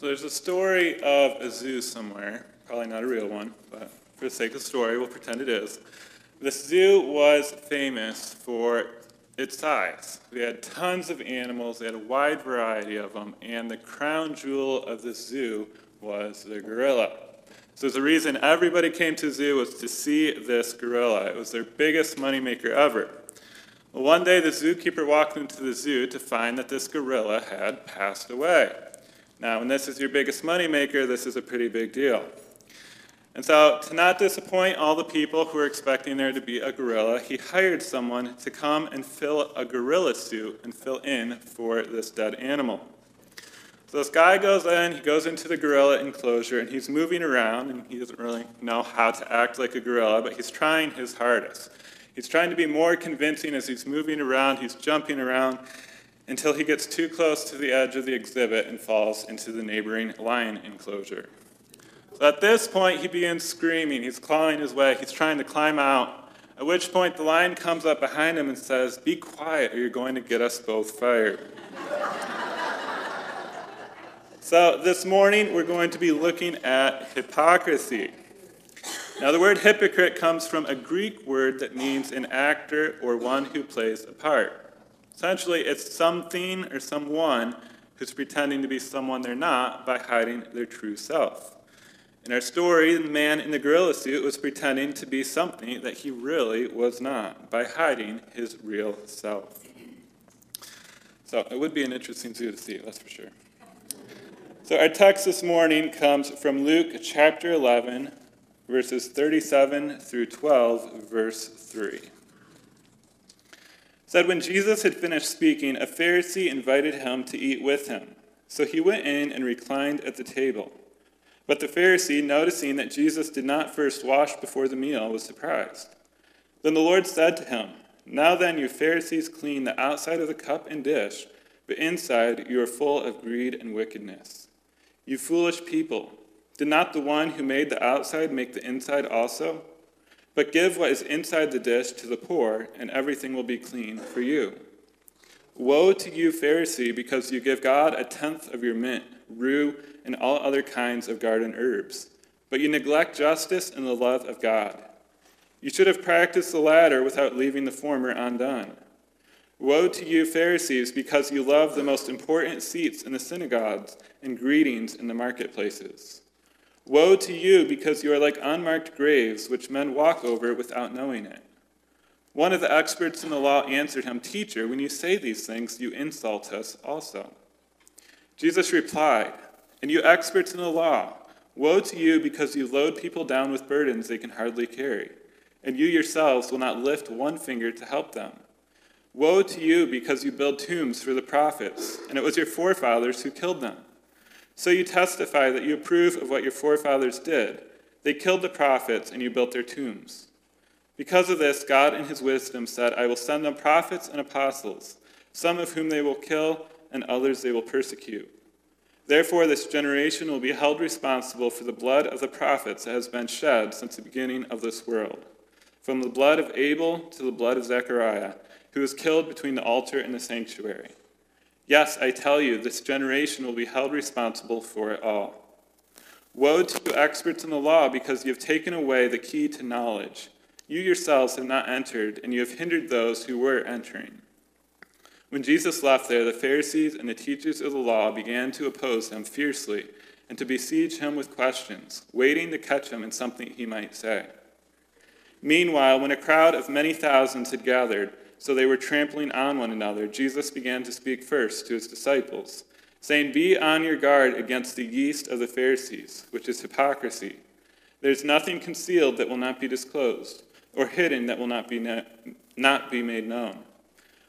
So there's a story of a zoo somewhere, probably not a real one, but for the sake of story, we'll pretend it is. This zoo was famous for its size. They had tons of animals, they had a wide variety of them, and the crown jewel of the zoo was the gorilla. So the reason everybody came to the zoo was to see this gorilla. It was their biggest moneymaker ever. Well, one day the zookeeper walked into the zoo to find that this gorilla had passed away. Now, when this is your biggest moneymaker, this is a pretty big deal. And so, to not disappoint all the people who were expecting there to be a gorilla, he hired someone to come and fill a gorilla suit and fill in for this dead animal. So this guy goes in, he goes into the gorilla enclosure, and he's moving around, and he doesn't really know how to act like a gorilla, but he's trying his hardest. He's trying to be more convincing as he's moving around, he's jumping around, until he gets too close to the edge of the exhibit and falls into the neighboring lion enclosure. So at this point, he begins screaming. He's clawing his way. He's trying to climb out. At which point, the lion comes up behind him and says, Be quiet, or you're going to get us both fired. so this morning, we're going to be looking at hypocrisy. Now, the word hypocrite comes from a Greek word that means an actor or one who plays a part. Essentially, it's something or someone who's pretending to be someone they're not by hiding their true self. In our story, the man in the gorilla suit was pretending to be something that he really was not by hiding his real self. So it would be an interesting zoo to see, that's for sure. So our text this morning comes from Luke chapter 11, verses 37 through 12, verse 3 said when Jesus had finished speaking, a Pharisee invited him to eat with him. So he went in and reclined at the table. But the Pharisee, noticing that Jesus did not first wash before the meal, was surprised. Then the Lord said to him, Now then, you Pharisees clean the outside of the cup and dish, but inside you are full of greed and wickedness. You foolish people, did not the one who made the outside make the inside also? But give what is inside the dish to the poor, and everything will be clean for you. Woe to you, Pharisee, because you give God a tenth of your mint, rue, and all other kinds of garden herbs, but you neglect justice and the love of God. You should have practiced the latter without leaving the former undone. Woe to you, Pharisees, because you love the most important seats in the synagogues and greetings in the marketplaces. Woe to you, because you are like unmarked graves, which men walk over without knowing it. One of the experts in the law answered him, Teacher, when you say these things, you insult us also. Jesus replied, And you experts in the law, woe to you, because you load people down with burdens they can hardly carry, and you yourselves will not lift one finger to help them. Woe to you, because you build tombs for the prophets, and it was your forefathers who killed them. So you testify that you approve of what your forefathers did. They killed the prophets, and you built their tombs. Because of this, God in his wisdom said, I will send them prophets and apostles, some of whom they will kill, and others they will persecute. Therefore, this generation will be held responsible for the blood of the prophets that has been shed since the beginning of this world, from the blood of Abel to the blood of Zechariah, who was killed between the altar and the sanctuary. Yes, I tell you, this generation will be held responsible for it all. Woe to you, experts in the law, because you have taken away the key to knowledge. You yourselves have not entered, and you have hindered those who were entering. When Jesus left there, the Pharisees and the teachers of the law began to oppose him fiercely and to besiege him with questions, waiting to catch him in something he might say. Meanwhile, when a crowd of many thousands had gathered, so they were trampling on one another, Jesus began to speak first to his disciples, saying, Be on your guard against the yeast of the Pharisees, which is hypocrisy. There is nothing concealed that will not be disclosed, or hidden that will not be, ne- not be made known.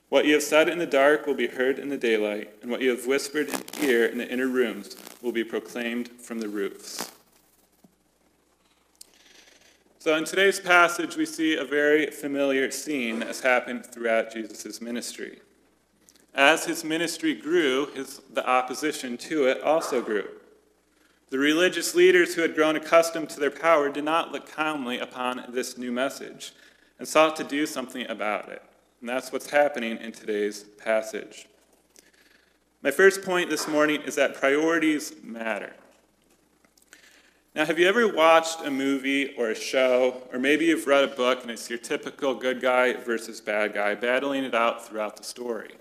What you have said in the dark will be heard in the daylight, and what you have whispered here in the inner rooms will be proclaimed from the roofs. So, in today's passage, we see a very familiar scene that has happened throughout Jesus' ministry. As his ministry grew, his, the opposition to it also grew. The religious leaders who had grown accustomed to their power did not look calmly upon this new message and sought to do something about it. And that's what's happening in today's passage. My first point this morning is that priorities matter. Now, have you ever watched a movie or a show, or maybe you've read a book and it's your typical good guy versus bad guy battling it out throughout the story?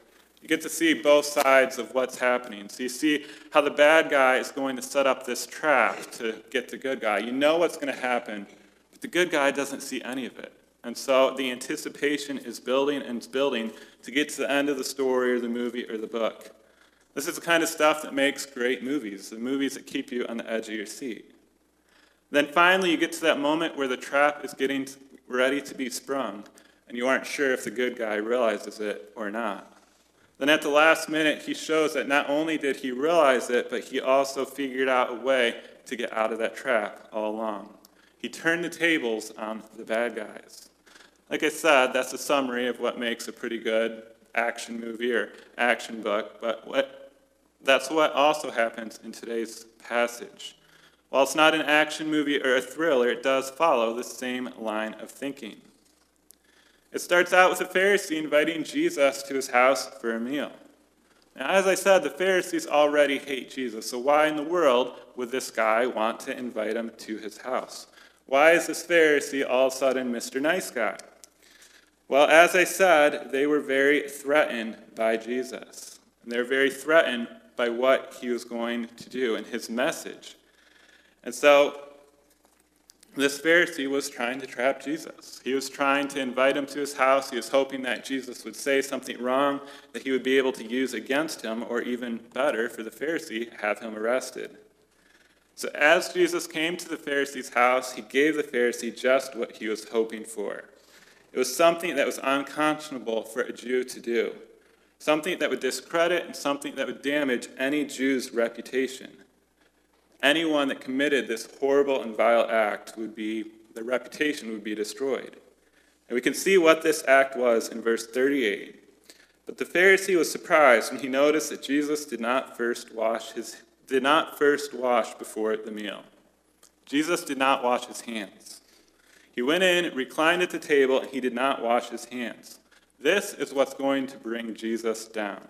You get to see both sides of what's happening. So you see how the bad guy is going to set up this trap to get the good guy. You know what's going to happen, but the good guy doesn't see any of it. And so the anticipation is building and building to get to the end of the story or the movie or the book. This is the kind of stuff that makes great movies, the movies that keep you on the edge of your seat. Then finally, you get to that moment where the trap is getting ready to be sprung, and you aren't sure if the good guy realizes it or not. Then at the last minute, he shows that not only did he realize it, but he also figured out a way to get out of that trap all along. He turned the tables on the bad guys. Like I said, that's a summary of what makes a pretty good action movie or action book, but what, that's what also happens in today's passage. While it's not an action movie or a thriller, it does follow the same line of thinking. It starts out with a Pharisee inviting Jesus to his house for a meal. Now, as I said, the Pharisees already hate Jesus, so why in the world would this guy want to invite him to his house? Why is this Pharisee all of a sudden Mr. Nice Guy? Well, as I said, they were very threatened by Jesus. And they were very threatened by what he was going to do and his message. And so this Pharisee was trying to trap Jesus. He was trying to invite him to his house. He was hoping that Jesus would say something wrong that he would be able to use against him, or even better, for the Pharisee, have him arrested. So as Jesus came to the Pharisee's house, he gave the Pharisee just what he was hoping for. It was something that was unconscionable for a Jew to do, something that would discredit and something that would damage any Jew's reputation anyone that committed this horrible and vile act would be, their reputation would be destroyed. And we can see what this act was in verse 38. But the Pharisee was surprised when he noticed that Jesus did not first wash his did not first wash before the meal. Jesus did not wash his hands. He went in, reclined at the table, and he did not wash his hands. This is what's going to bring Jesus down.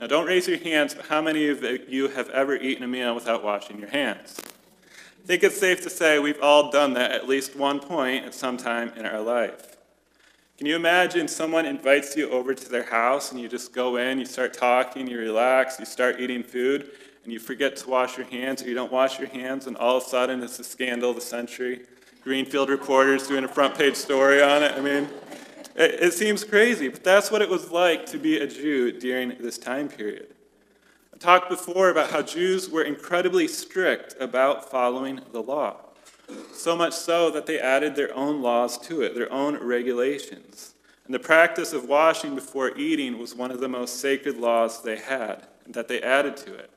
Now, don't raise your hands, but how many of you have ever eaten a meal without washing your hands? I think it's safe to say we've all done that at least one point at some time in our life. Can you imagine someone invites you over to their house and you just go in, you start talking, you relax, you start eating food, and you forget to wash your hands or you don't wash your hands, and all of a sudden it's the scandal of the century? Greenfield Reporters doing a front page story on it. I mean, it, it seems crazy, but that's what it was like to be a Jew during this time period. I talked before about how Jews were incredibly strict about following the law. So much so that they added their own laws to it, their own regulations. And the practice of washing before eating was one of the most sacred laws they had, and that they added to it.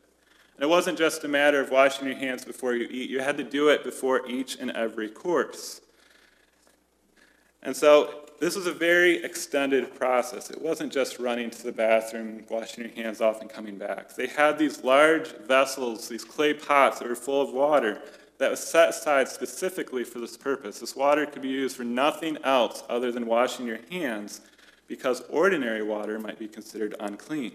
And it wasn't just a matter of washing your hands before you eat, you had to do it before each and every course. And so this was a very extended process. It wasn't just running to the bathroom, washing your hands off, and coming back. They had these large vessels, these clay pots that were full of water that was set aside specifically for this purpose. This water could be used for nothing else other than washing your hands because ordinary water might be considered unclean.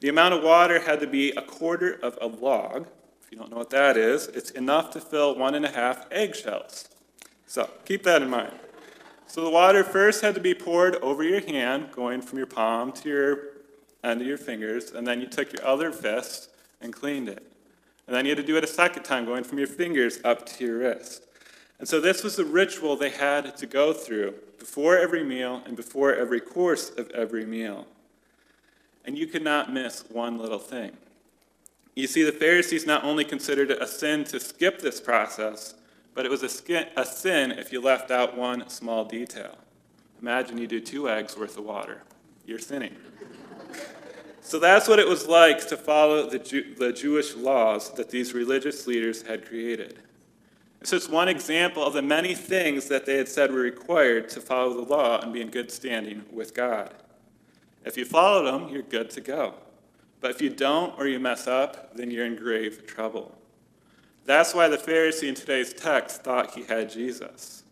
The amount of water had to be a quarter of a log. If you don't know what that is, it's enough to fill one and a half eggshells. So keep that in mind. So the water first had to be poured over your hand, going from your palm to your end of your fingers, and then you took your other fist and cleaned it. And then you had to do it a second time, going from your fingers up to your wrist. And so this was the ritual they had to go through before every meal and before every course of every meal. And you could not miss one little thing. You see, the Pharisees not only considered it a sin to skip this process, but it was a, a sin if you left out one small detail. Imagine you do two eggs worth of water. You're sinning. so that's what it was like to follow the, Jew, the Jewish laws that these religious leaders had created. It's just one example of the many things that they had said were required to follow the law and be in good standing with God. If you follow them, you're good to go. But if you don't or you mess up, then you're in grave trouble. That's why the Pharisee in today's text thought he had Jesus.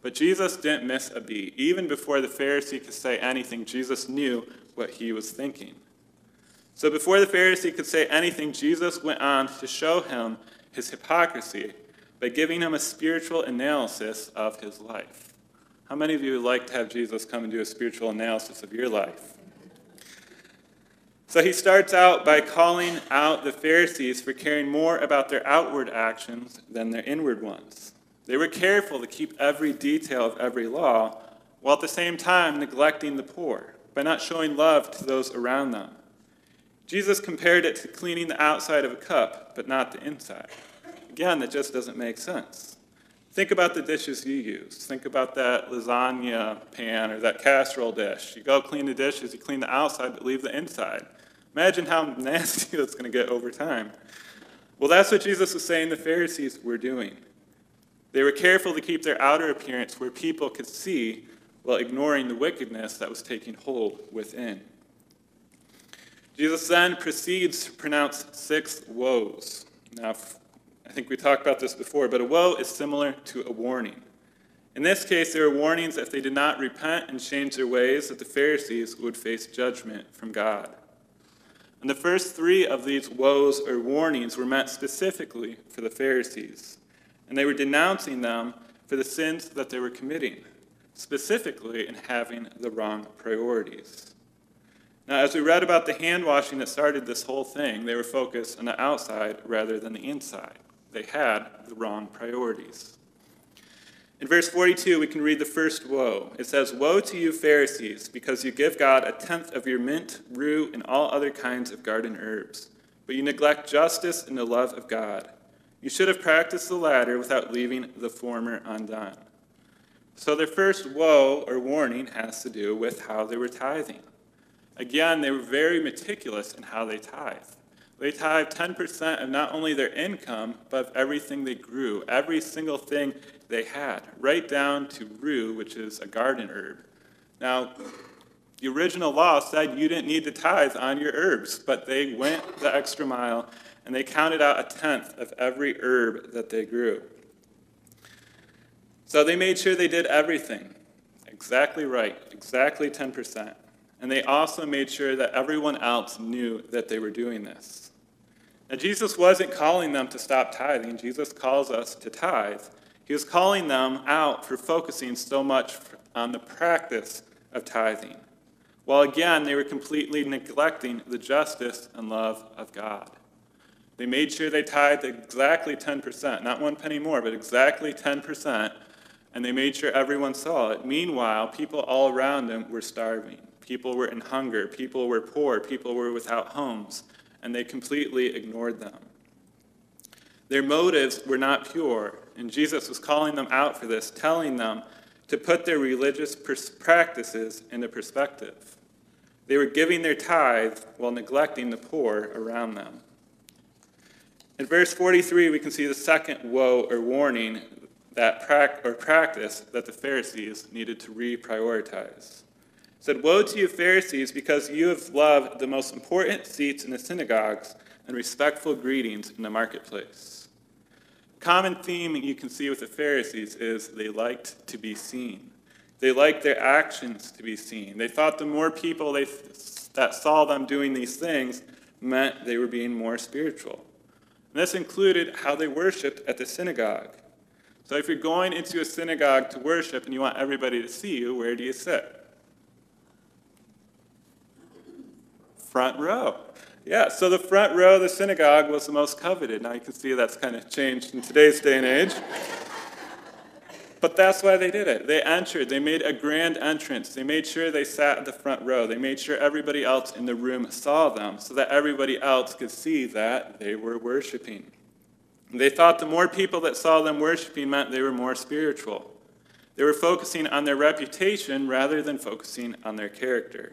But Jesus didn't miss a beat. Even before the Pharisee could say anything, Jesus knew what he was thinking. So before the Pharisee could say anything, Jesus went on to show him his hypocrisy by giving him a spiritual analysis of his life. How many of you would like to have Jesus come and do a spiritual analysis of your life? So he starts out by calling out the Pharisees for caring more about their outward actions than their inward ones. They were careful to keep every detail of every law, while at the same time neglecting the poor by not showing love to those around them. Jesus compared it to cleaning the outside of a cup, but not the inside. Again, that just doesn't make sense. Think about the dishes you use. Think about that lasagna pan or that casserole dish. You go clean the dishes, you clean the outside, but leave the inside. Imagine how nasty that's going to get over time. Well, that's what Jesus was saying the Pharisees were doing. They were careful to keep their outer appearance where people could see while ignoring the wickedness that was taking hold within. Jesus then proceeds to pronounce six woes. Now, I think we talked about this before, but a woe is similar to a warning. In this case, there were warnings that if they did not repent and change their ways, that the Pharisees would face judgment from God. And the first three of these woes or warnings were meant specifically for the Pharisees, and they were denouncing them for the sins that they were committing, specifically in having the wrong priorities. Now, as we read about the hand washing that started this whole thing, they were focused on the outside rather than the inside. They had the wrong priorities. In verse 42, we can read the first woe. It says, Woe to you, Pharisees, because you give God a tenth of your mint, rue, and all other kinds of garden herbs, but you neglect justice and the love of God. You should have practiced the latter without leaving the former undone. So their first woe or warning has to do with how they were tithing. Again, they were very meticulous in how they tithe. They tithe 10% of not only their income, but of everything they grew, every single thing they had, right down to rue, which is a garden herb. Now, the original law said you didn't need to tithe on your herbs, but they went the extra mile and they counted out a tenth of every herb that they grew. So they made sure they did everything exactly right, exactly 10%. And they also made sure that everyone else knew that they were doing this. Now, Jesus wasn't calling them to stop tithing. Jesus calls us to tithe. He was calling them out for focusing so much on the practice of tithing, while again, they were completely neglecting the justice and love of God. They made sure they tithed exactly 10%, not one penny more, but exactly 10%, and they made sure everyone saw it. Meanwhile, people all around them were starving. People were in hunger. People were poor. People were without homes. And they completely ignored them. Their motives were not pure. And Jesus was calling them out for this, telling them to put their religious practices into perspective. They were giving their tithe while neglecting the poor around them. In verse 43, we can see the second woe or warning that or practice that the Pharisees needed to reprioritize said, Woe to you, Pharisees, because you have loved the most important seats in the synagogues and respectful greetings in the marketplace. Common theme you can see with the Pharisees is they liked to be seen. They liked their actions to be seen. They thought the more people they, that saw them doing these things meant they were being more spiritual. And this included how they worshiped at the synagogue. So if you're going into a synagogue to worship and you want everybody to see you, where do you sit? front row. Yeah, so the front row of the synagogue was the most coveted. Now you can see that's kind of changed in today's day and age. But that's why they did it. They entered, they made a grand entrance. They made sure they sat at the front row. They made sure everybody else in the room saw them so that everybody else could see that they were worshiping. They thought the more people that saw them worshiping meant they were more spiritual. They were focusing on their reputation rather than focusing on their character.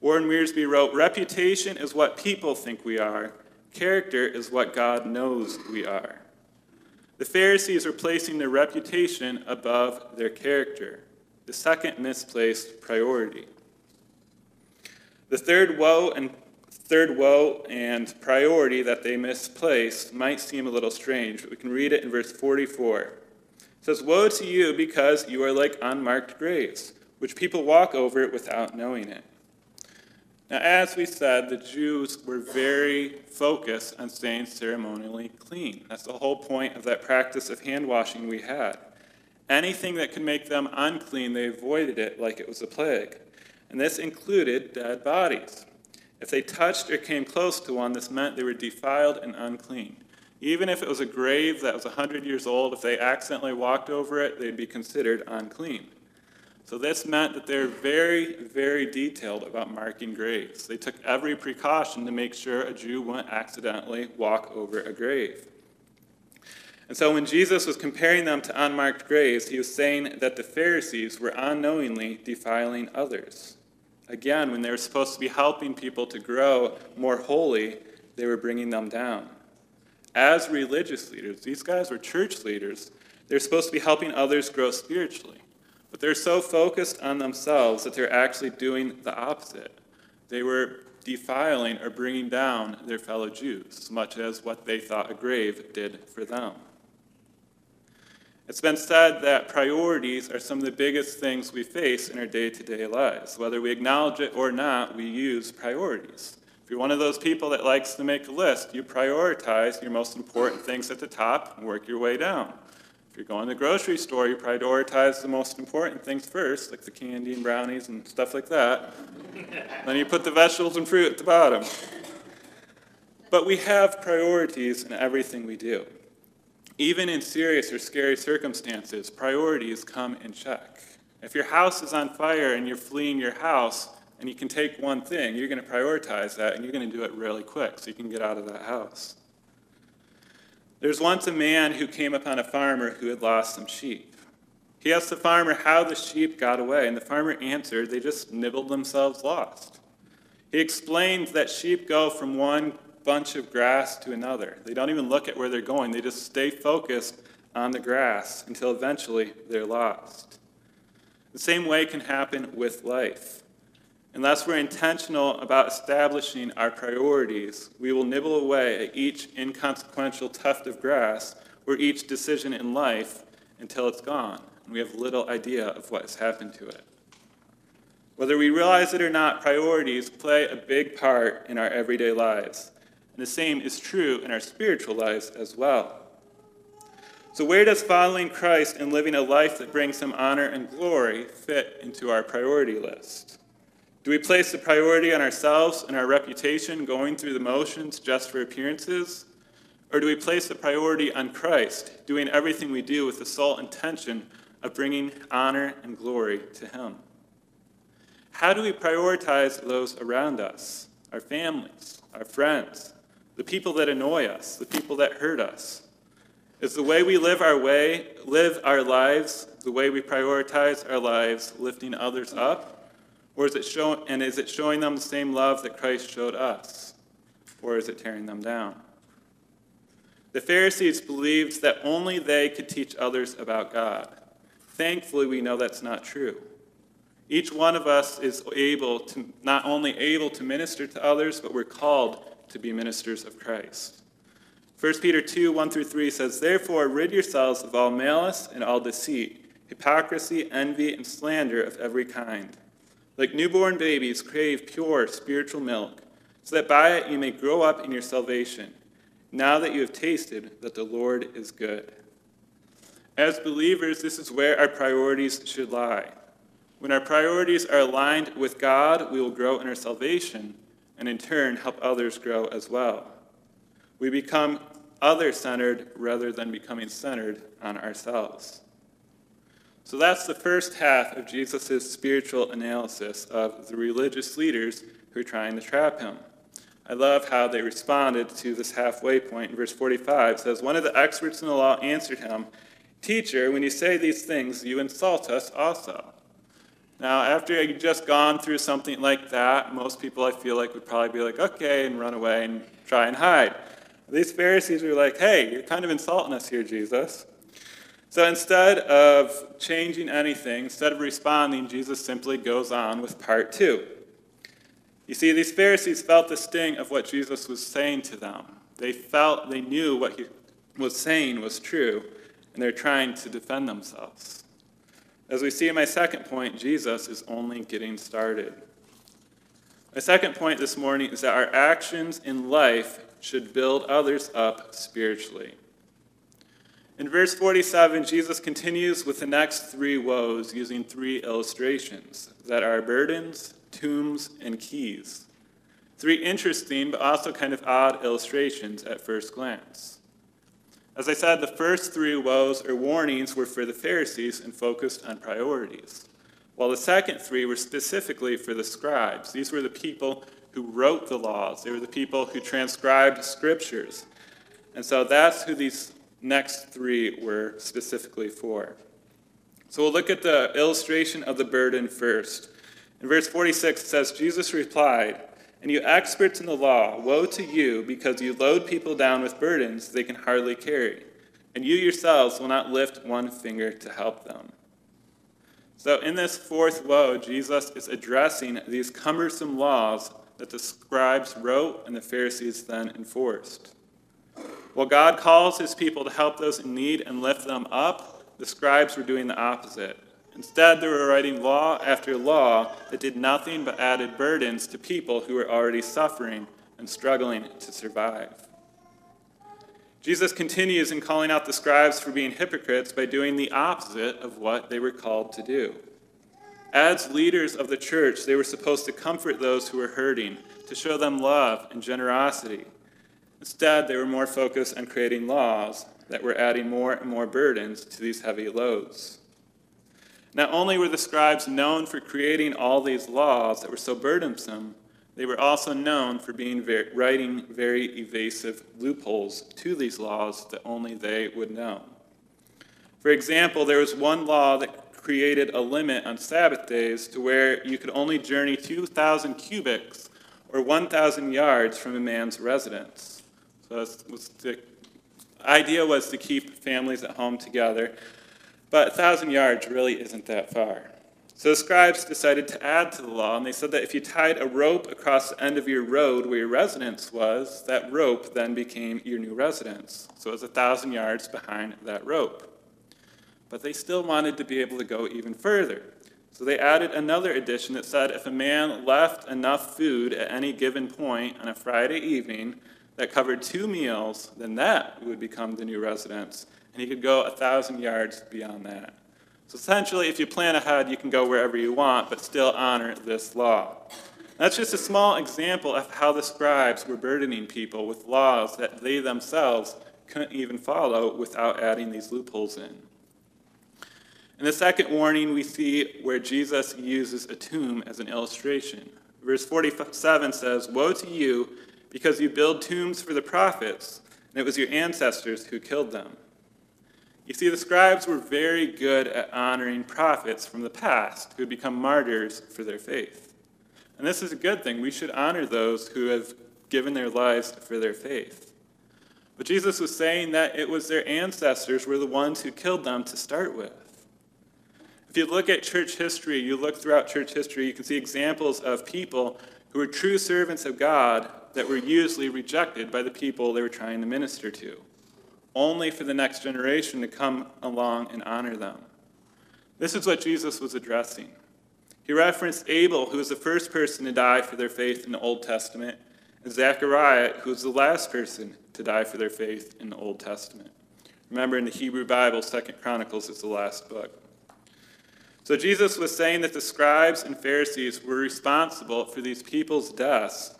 Warren Wiersbe wrote Reputation is what people think we are, character is what God knows we are. The Pharisees are placing their reputation above their character, the second misplaced priority. The third woe and third woe and priority that they misplaced might seem a little strange, but we can read it in verse 44. It says, Woe to you because you are like unmarked graves, which people walk over without knowing it. Now, as we said, the Jews were very focused on staying ceremonially clean. That's the whole point of that practice of hand washing we had. Anything that could make them unclean, they avoided it like it was a plague. And this included dead bodies. If they touched or came close to one, this meant they were defiled and unclean. Even if it was a grave that was 100 years old, if they accidentally walked over it, they'd be considered unclean. So this meant that they're very, very detailed about marking graves. They took every precaution to make sure a Jew wouldn't accidentally walk over a grave. And so when Jesus was comparing them to unmarked graves, he was saying that the Pharisees were unknowingly defiling others. Again, when they were supposed to be helping people to grow more holy, they were bringing them down. As religious leaders, these guys were church leaders, they're supposed to be helping others grow spiritually. But they're so focused on themselves that they're actually doing the opposite. They were defiling or bringing down their fellow Jews, much as what they thought a grave did for them. It's been said that priorities are some of the biggest things we face in our day to day lives. Whether we acknowledge it or not, we use priorities. If you're one of those people that likes to make a list, you prioritize your most important things at the top and work your way down you're going to the grocery store, you prioritize the most important things first, like the candy and brownies and stuff like that. then you put the vegetables and fruit at the bottom. But we have priorities in everything we do. Even in serious or scary circumstances, priorities come in check. If your house is on fire and you're fleeing your house and you can take one thing, you're going to prioritize that and you're going to do it really quick so you can get out of that house. There's once a man who came upon a farmer who had lost some sheep. He asked the farmer how the sheep got away, and the farmer answered, they just nibbled themselves lost. He explained that sheep go from one bunch of grass to another. They don't even look at where they're going, they just stay focused on the grass until eventually they're lost. The same way can happen with life. Unless we're intentional about establishing our priorities, we will nibble away at each inconsequential tuft of grass or each decision in life until it's gone, and we have little idea of what has happened to it. Whether we realize it or not, priorities play a big part in our everyday lives. And the same is true in our spiritual lives as well. So, where does following Christ and living a life that brings him honor and glory fit into our priority list? Do we place the priority on ourselves and our reputation, going through the motions just for appearances? Or do we place the priority on Christ, doing everything we do with the sole intention of bringing honor and glory to Him? How do we prioritize those around us, our families, our friends, the people that annoy us, the people that hurt us? Is the way we live our way, live our lives, the way we prioritize our lives, lifting others up? Or is it show, and is it showing them the same love that Christ showed us? Or is it tearing them down? The Pharisees believed that only they could teach others about God. Thankfully, we know that's not true. Each one of us is able to not only able to minister to others, but we're called to be ministers of Christ. 1 Peter 2 1 through 3 says, Therefore, rid yourselves of all malice and all deceit, hypocrisy, envy, and slander of every kind. Like newborn babies, crave pure spiritual milk, so that by it you may grow up in your salvation, now that you have tasted that the Lord is good. As believers, this is where our priorities should lie. When our priorities are aligned with God, we will grow in our salvation and in turn help others grow as well. We become other centered rather than becoming centered on ourselves. So that's the first half of Jesus' spiritual analysis of the religious leaders who are trying to trap him. I love how they responded to this halfway point. In verse 45 says, One of the experts in the law answered him, Teacher, when you say these things, you insult us also. Now, after you've just gone through something like that, most people I feel like would probably be like, okay, and run away and try and hide. These Pharisees were like, hey, you're kind of insulting us here, Jesus. So instead of changing anything, instead of responding, Jesus simply goes on with part two. You see, these Pharisees felt the sting of what Jesus was saying to them. They felt, they knew what he was saying was true, and they're trying to defend themselves. As we see in my second point, Jesus is only getting started. My second point this morning is that our actions in life should build others up spiritually. In verse 47, Jesus continues with the next three woes using three illustrations that are burdens, tombs, and keys. Three interesting but also kind of odd illustrations at first glance. As I said, the first three woes or warnings were for the Pharisees and focused on priorities, while the second three were specifically for the scribes. These were the people who wrote the laws, they were the people who transcribed scriptures. And so that's who these next three were specifically for. So we'll look at the illustration of the burden first. In verse 46, it says, Jesus replied, And you experts in the law, woe to you, because you load people down with burdens they can hardly carry, and you yourselves will not lift one finger to help them. So, in this fourth woe, Jesus is addressing these cumbersome laws that the scribes wrote and the Pharisees then enforced. While God calls his people to help those in need and lift them up, the scribes were doing the opposite. Instead, they were writing law after law that did nothing but added burdens to people who were already suffering and struggling to survive. Jesus continues in calling out the scribes for being hypocrites by doing the opposite of what they were called to do. As leaders of the church, they were supposed to comfort those who were hurting, to show them love and generosity. Instead, they were more focused on creating laws that were adding more and more burdens to these heavy loads. Not only were the scribes known for creating all these laws that were so burdensome, they were also known for being writing very evasive loopholes to these laws that only they would know. For example, there was one law that created a limit on Sabbath days to where you could only journey 2,000 cubits or 1,000 yards from a man's residence. So the idea was to keep families at home together, but a thousand yards really isn't that far. So the scribes decided to add to the law, and they said that if you tied a rope across the end of your road where your residence was, that rope then became your new residence. So it was a thousand yards behind that rope. But they still wanted to be able to go even further. So they added another addition that said if a man left enough food at any given point on a Friday evening, that covered two meals, then that would become the new residence. And he could go a thousand yards beyond that. So essentially, if you plan ahead, you can go wherever you want, but still honor this law. That's just a small example of how the scribes were burdening people with laws that they themselves couldn't even follow without adding these loopholes in. In the second warning, we see where Jesus uses a tomb as an illustration. Verse 47 says, Woe to you! Because you build tombs for the prophets, and it was your ancestors who killed them. You see, the scribes were very good at honoring prophets from the past who had become martyrs for their faith. And this is a good thing. We should honor those who have given their lives for their faith. But Jesus was saying that it was their ancestors were the ones who killed them to start with. If you look at church history, you look throughout church history, you can see examples of people who were true servants of God that were usually rejected by the people they were trying to minister to, only for the next generation to come along and honor them. This is what Jesus was addressing. He referenced Abel, who was the first person to die for their faith in the Old Testament, and Zechariah, who was the last person to die for their faith in the Old Testament. Remember, in the Hebrew Bible, Second Chronicles is the last book. So Jesus was saying that the scribes and Pharisees were responsible for these people's deaths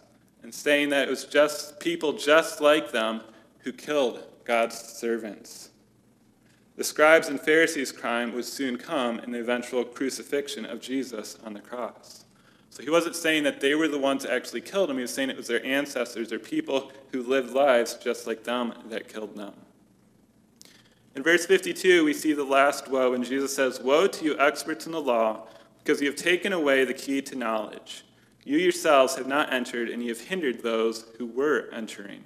and saying that it was just people just like them who killed God's servants. The scribes and Pharisees' crime would soon come in the eventual crucifixion of Jesus on the cross. So he wasn't saying that they were the ones that actually killed him. He was saying it was their ancestors or people who lived lives just like them that killed them. In verse 52, we see the last woe, and Jesus says, Woe to you, experts in the law, because you have taken away the key to knowledge. You yourselves have not entered, and you have hindered those who were entering.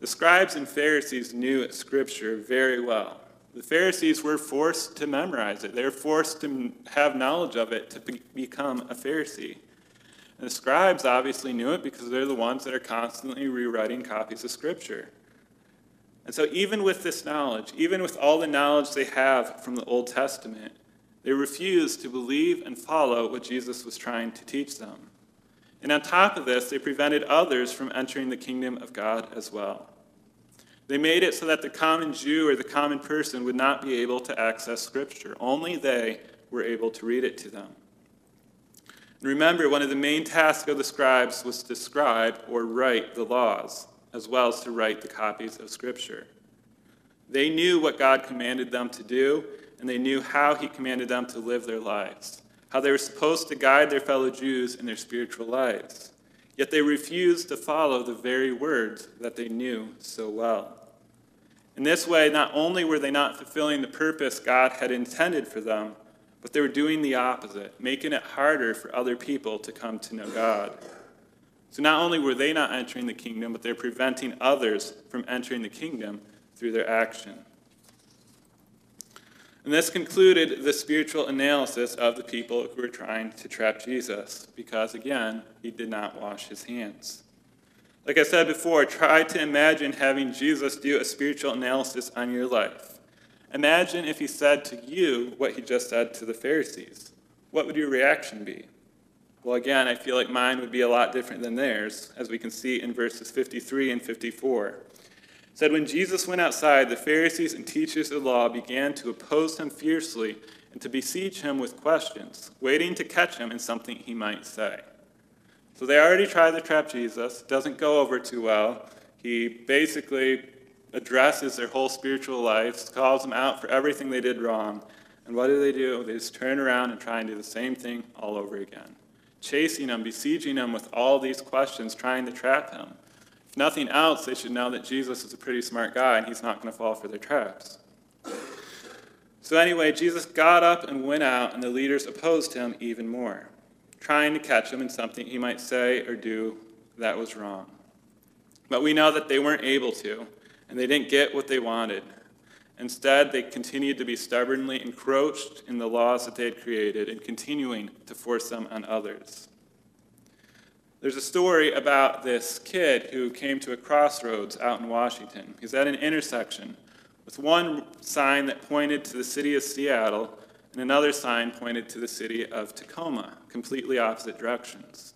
The scribes and Pharisees knew Scripture very well. The Pharisees were forced to memorize it, they were forced to have knowledge of it to be- become a Pharisee. And the scribes obviously knew it because they're the ones that are constantly rewriting copies of Scripture. And so, even with this knowledge, even with all the knowledge they have from the Old Testament, they refused to believe and follow what Jesus was trying to teach them. And on top of this, they prevented others from entering the kingdom of God as well. They made it so that the common Jew or the common person would not be able to access Scripture. Only they were able to read it to them. And remember, one of the main tasks of the scribes was to scribe or write the laws, as well as to write the copies of Scripture. They knew what God commanded them to do, and they knew how He commanded them to live their lives, how they were supposed to guide their fellow Jews in their spiritual lives. Yet they refused to follow the very words that they knew so well. In this way, not only were they not fulfilling the purpose God had intended for them, but they were doing the opposite, making it harder for other people to come to know God. So not only were they not entering the kingdom, but they're preventing others from entering the kingdom through their action. And this concluded the spiritual analysis of the people who were trying to trap Jesus, because again, he did not wash his hands. Like I said before, try to imagine having Jesus do a spiritual analysis on your life. Imagine if he said to you what he just said to the Pharisees. What would your reaction be? Well, again, I feel like mine would be a lot different than theirs, as we can see in verses 53 and 54. Said, When Jesus went outside, the Pharisees and teachers of the law began to oppose him fiercely and to besiege him with questions, waiting to catch him in something he might say. So they already tried to trap Jesus. Doesn't go over too well. He basically addresses their whole spiritual lives, calls them out for everything they did wrong. And what do they do? They just turn around and try and do the same thing all over again. Chasing him, besieging him with all these questions, trying to trap him. Nothing else, they should know that Jesus is a pretty smart guy and he's not going to fall for their traps. So, anyway, Jesus got up and went out, and the leaders opposed him even more trying to catch him in something he might say or do that was wrong. But we know that they weren't able to, and they didn't get what they wanted. Instead, they continued to be stubbornly encroached in the laws that they had created and continuing to force them on others. There's a story about this kid who came to a crossroads out in Washington. He's at an intersection with one sign that pointed to the city of Seattle and another sign pointed to the city of Tacoma, completely opposite directions.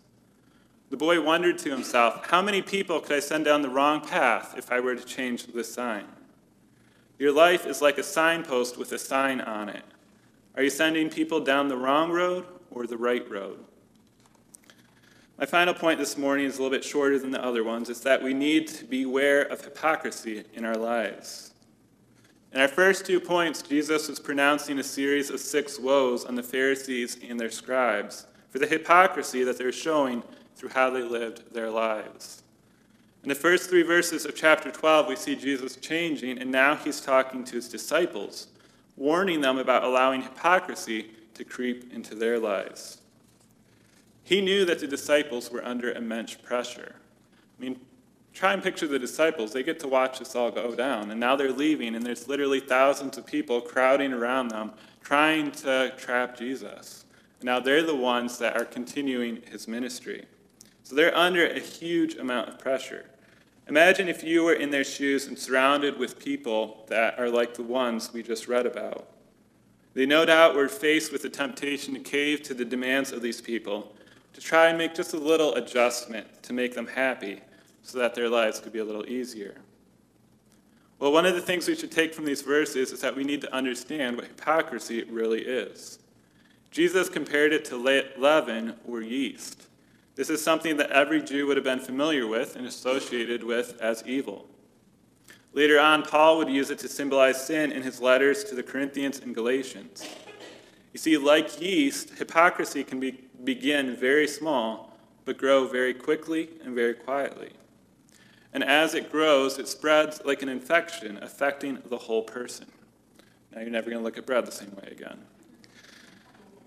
The boy wondered to himself, How many people could I send down the wrong path if I were to change this sign? Your life is like a signpost with a sign on it. Are you sending people down the wrong road or the right road? My final point this morning is a little bit shorter than the other ones. It's that we need to beware of hypocrisy in our lives. In our first two points, Jesus was pronouncing a series of six woes on the Pharisees and their scribes for the hypocrisy that they're showing through how they lived their lives. In the first three verses of chapter 12, we see Jesus changing, and now he's talking to his disciples, warning them about allowing hypocrisy to creep into their lives. He knew that the disciples were under immense pressure. I mean, Try and picture the disciples. They get to watch this all go down. And now they're leaving, and there's literally thousands of people crowding around them, trying to trap Jesus. Now they're the ones that are continuing his ministry. So they're under a huge amount of pressure. Imagine if you were in their shoes and surrounded with people that are like the ones we just read about. They no doubt were faced with the temptation to cave to the demands of these people, to try and make just a little adjustment to make them happy so that their lives could be a little easier. Well, one of the things we should take from these verses is that we need to understand what hypocrisy really is. Jesus compared it to leaven or yeast. This is something that every Jew would have been familiar with and associated with as evil. Later on, Paul would use it to symbolize sin in his letters to the Corinthians and Galatians. You see, like yeast, hypocrisy can be, begin very small, but grow very quickly and very quietly. And as it grows, it spreads like an infection, affecting the whole person. Now you're never going to look at bread the same way again.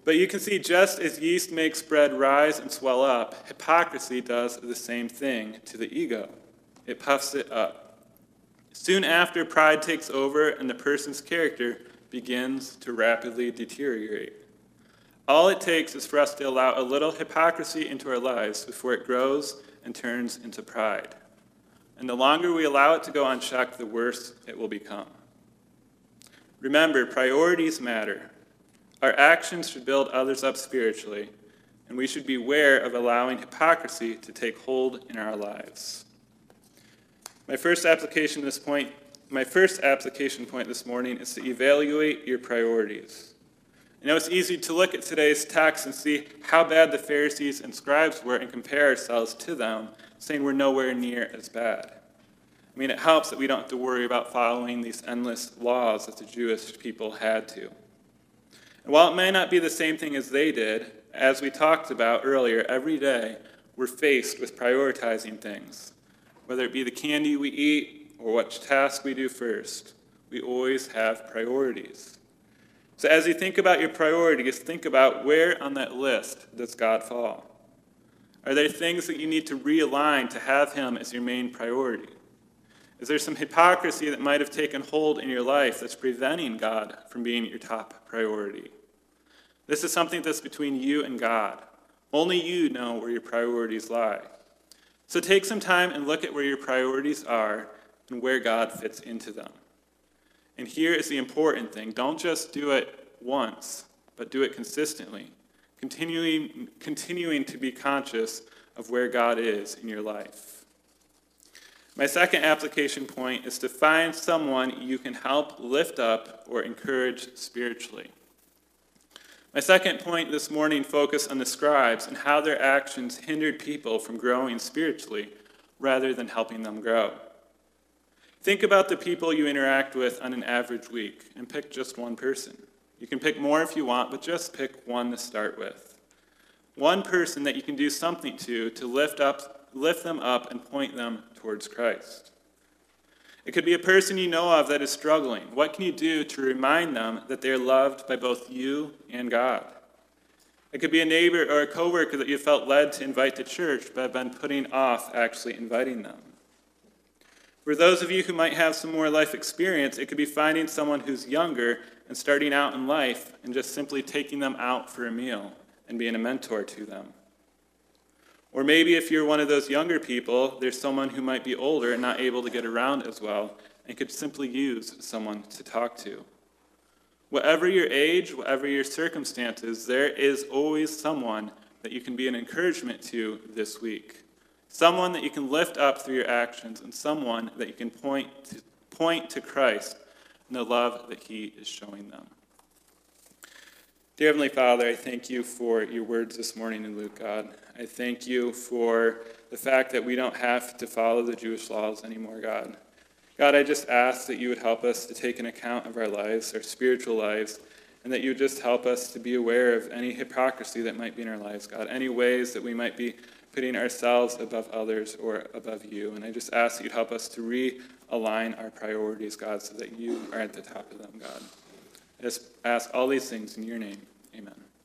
But you can see just as yeast makes bread rise and swell up, hypocrisy does the same thing to the ego. It puffs it up. Soon after, pride takes over and the person's character begins to rapidly deteriorate. All it takes is for us to allow a little hypocrisy into our lives before it grows and turns into pride. And the longer we allow it to go unchecked, the worse it will become. Remember, priorities matter. Our actions should build others up spiritually, and we should beware of allowing hypocrisy to take hold in our lives. My first application to this point, my first application point this morning is to evaluate your priorities. You know, it's easy to look at today's text and see how bad the Pharisees and scribes were and compare ourselves to them, saying we're nowhere near as bad. I mean, it helps that we don't have to worry about following these endless laws that the Jewish people had to. And while it may not be the same thing as they did, as we talked about earlier, every day we're faced with prioritizing things. Whether it be the candy we eat or what task we do first, we always have priorities. So as you think about your priorities, think about where on that list does God fall? Are there things that you need to realign to have Him as your main priority? Is there some hypocrisy that might have taken hold in your life that's preventing God from being your top priority? This is something that's between you and God. Only you know where your priorities lie. So take some time and look at where your priorities are and where God fits into them. And here is the important thing don't just do it once, but do it consistently, continuing, continuing to be conscious of where God is in your life. My second application point is to find someone you can help lift up or encourage spiritually. My second point this morning focused on the scribes and how their actions hindered people from growing spiritually rather than helping them grow. Think about the people you interact with on an average week and pick just one person. You can pick more if you want, but just pick one to start with. One person that you can do something to to lift up lift them up and point them towards Christ. It could be a person you know of that is struggling. What can you do to remind them that they're loved by both you and God? It could be a neighbor or a coworker that you felt led to invite to church but have been putting off actually inviting them. For those of you who might have some more life experience, it could be finding someone who's younger and starting out in life and just simply taking them out for a meal and being a mentor to them. Or maybe if you're one of those younger people, there's someone who might be older and not able to get around as well and could simply use someone to talk to. Whatever your age, whatever your circumstances, there is always someone that you can be an encouragement to this week someone that you can lift up through your actions, and someone that you can point to, point to Christ and the love that He is showing them. Dear Heavenly Father, I thank you for your words this morning in Luke, God. I thank you for the fact that we don't have to follow the Jewish laws anymore, God. God, I just ask that you would help us to take an account of our lives, our spiritual lives, and that you would just help us to be aware of any hypocrisy that might be in our lives, God, any ways that we might be putting ourselves above others or above you. And I just ask that you'd help us to realign our priorities, God, so that you are at the top of them, God. I just ask all these things in your name. Amen.